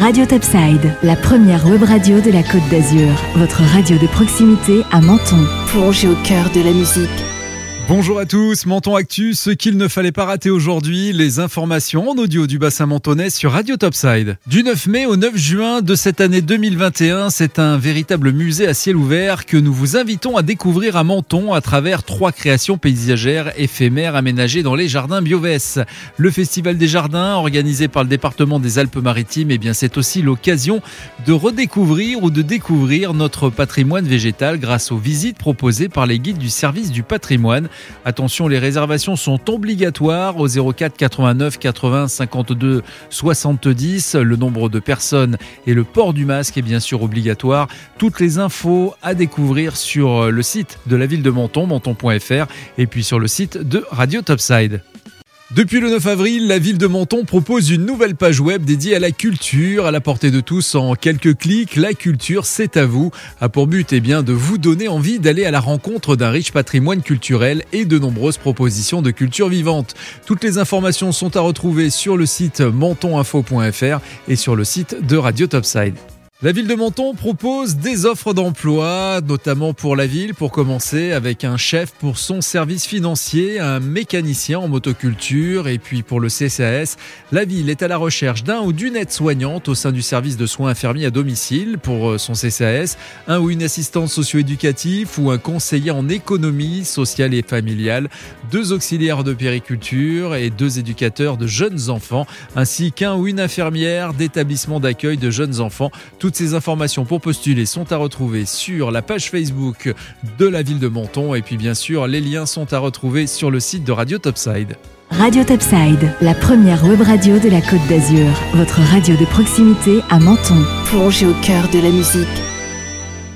Radio Topside, la première web radio de la Côte d'Azur. Votre radio de proximité à Menton. Plongez au cœur de la musique. Bonjour à tous, Menton Actu, ce qu'il ne fallait pas rater aujourd'hui, les informations en audio du bassin mentonais sur Radio Topside. Du 9 mai au 9 juin de cette année 2021, c'est un véritable musée à ciel ouvert que nous vous invitons à découvrir à Menton à travers trois créations paysagères éphémères aménagées dans les jardins Biovès. Le Festival des Jardins, organisé par le département des Alpes-Maritimes, eh bien c'est aussi l'occasion de redécouvrir ou de découvrir notre patrimoine végétal grâce aux visites proposées par les guides du service du patrimoine. Attention, les réservations sont obligatoires au 04 89 80 52 70. Le nombre de personnes et le port du masque est bien sûr obligatoire. Toutes les infos à découvrir sur le site de la ville de Menton, menton.fr, et puis sur le site de Radio Topside. Depuis le 9 avril, la ville de Menton propose une nouvelle page web dédiée à la culture, à la portée de tous en quelques clics. La culture, c'est à vous. A pour but eh bien, de vous donner envie d'aller à la rencontre d'un riche patrimoine culturel et de nombreuses propositions de culture vivante. Toutes les informations sont à retrouver sur le site mentoninfo.fr et sur le site de Radio Topside. La ville de Menton propose des offres d'emploi, notamment pour la ville, pour commencer avec un chef pour son service financier, un mécanicien en motoculture et puis pour le CCAS, la ville est à la recherche d'un ou d'une aide-soignante au sein du service de soins infirmiers à domicile pour euh, son CCAS, un ou une assistante socio-éducative ou un conseiller en économie sociale et familiale, deux auxiliaires de périculture et deux éducateurs de jeunes enfants, ainsi qu'un ou une infirmière d'établissement d'accueil de jeunes enfants. Toutes ces informations pour postuler sont à retrouver sur la page Facebook de la ville de Menton et puis bien sûr les liens sont à retrouver sur le site de Radio Topside. Radio Topside, la première web radio de la Côte d'Azur, votre radio de proximité à Menton. Plongez au cœur de la musique.